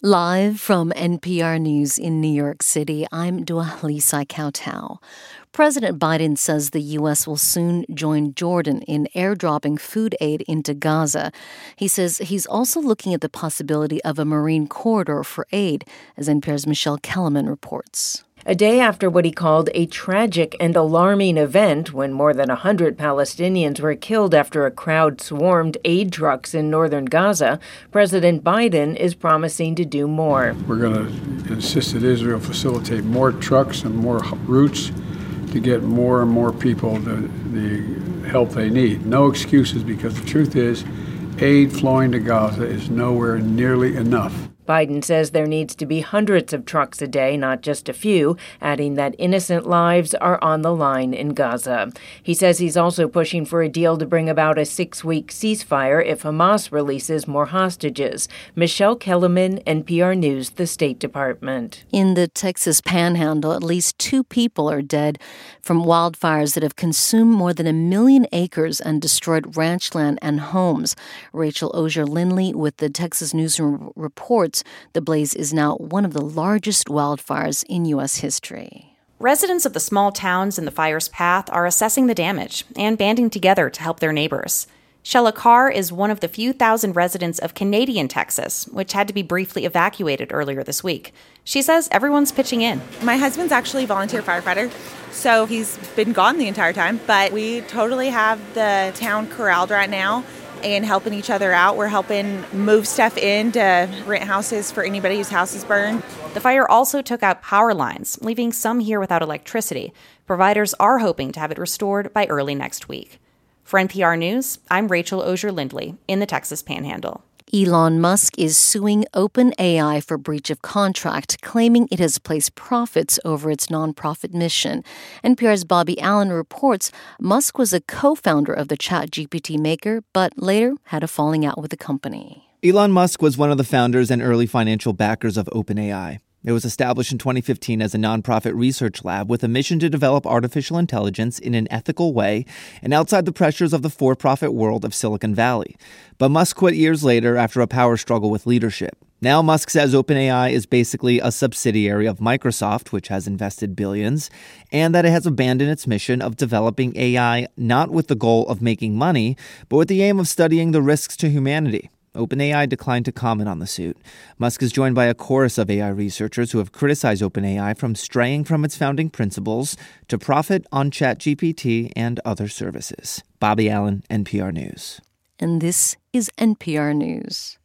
Live from NPR News in New York City, I'm Dua Lisa Kautau. President Biden says the U.S. will soon join Jordan in airdropping food aid into Gaza. He says he's also looking at the possibility of a marine corridor for aid, as NPR's Michelle Kelemen reports a day after what he called a tragic and alarming event when more than 100 Palestinians were killed after a crowd swarmed aid trucks in northern Gaza, President Biden is promising to do more. We're going to insist that Israel facilitate more trucks and more routes to get more and more people the, the help they need. No excuses because the truth is, aid flowing to Gaza is nowhere nearly enough. Biden says there needs to be hundreds of trucks a day, not just a few, adding that innocent lives are on the line in Gaza. He says he's also pushing for a deal to bring about a six week ceasefire if Hamas releases more hostages. Michelle Kelemen, NPR News, the State Department. In the Texas panhandle, at least two people are dead from wildfires that have consumed more than a million acres and destroyed ranch land and homes. Rachel Osier Lindley with the Texas Newsroom reports the blaze is now one of the largest wildfires in U.S. history. Residents of the small towns in the fire's path are assessing the damage and banding together to help their neighbors. Shella Carr is one of the few thousand residents of Canadian Texas, which had to be briefly evacuated earlier this week. She says everyone's pitching in. My husband's actually a volunteer firefighter, so he's been gone the entire time, but we totally have the town corralled right now and helping each other out. We're helping move stuff in to rent houses for anybody whose house is burned. The fire also took out power lines, leaving some here without electricity. Providers are hoping to have it restored by early next week. For NPR News, I'm Rachel Osier Lindley in the Texas Panhandle. Elon Musk is suing OpenAI for breach of contract, claiming it has placed profits over its nonprofit mission. NPR's Bobby Allyn reports Musk was a co founder of the ChatGPT maker, but later had a falling out with the company. Elon Musk was one of the founders and early financial backers of OpenAI. It was established in 2015 as a nonprofit research lab with a mission to develop artificial intelligence in an ethical way and outside the pressures of the for profit world of Silicon Valley. But Musk quit years later after a power struggle with leadership. Now, Musk says OpenAI is basically a subsidiary of Microsoft, which has invested billions, and that it has abandoned its mission of developing AI not with the goal of making money, but with the aim of studying the risks to humanity. OpenAI declined to comment on the suit. Musk is joined by a chorus of AI researchers who have criticized OpenAI from straying from its founding principles to profit on ChatGPT and other services. Bobby Allyn, NPR News. And this is NPR News.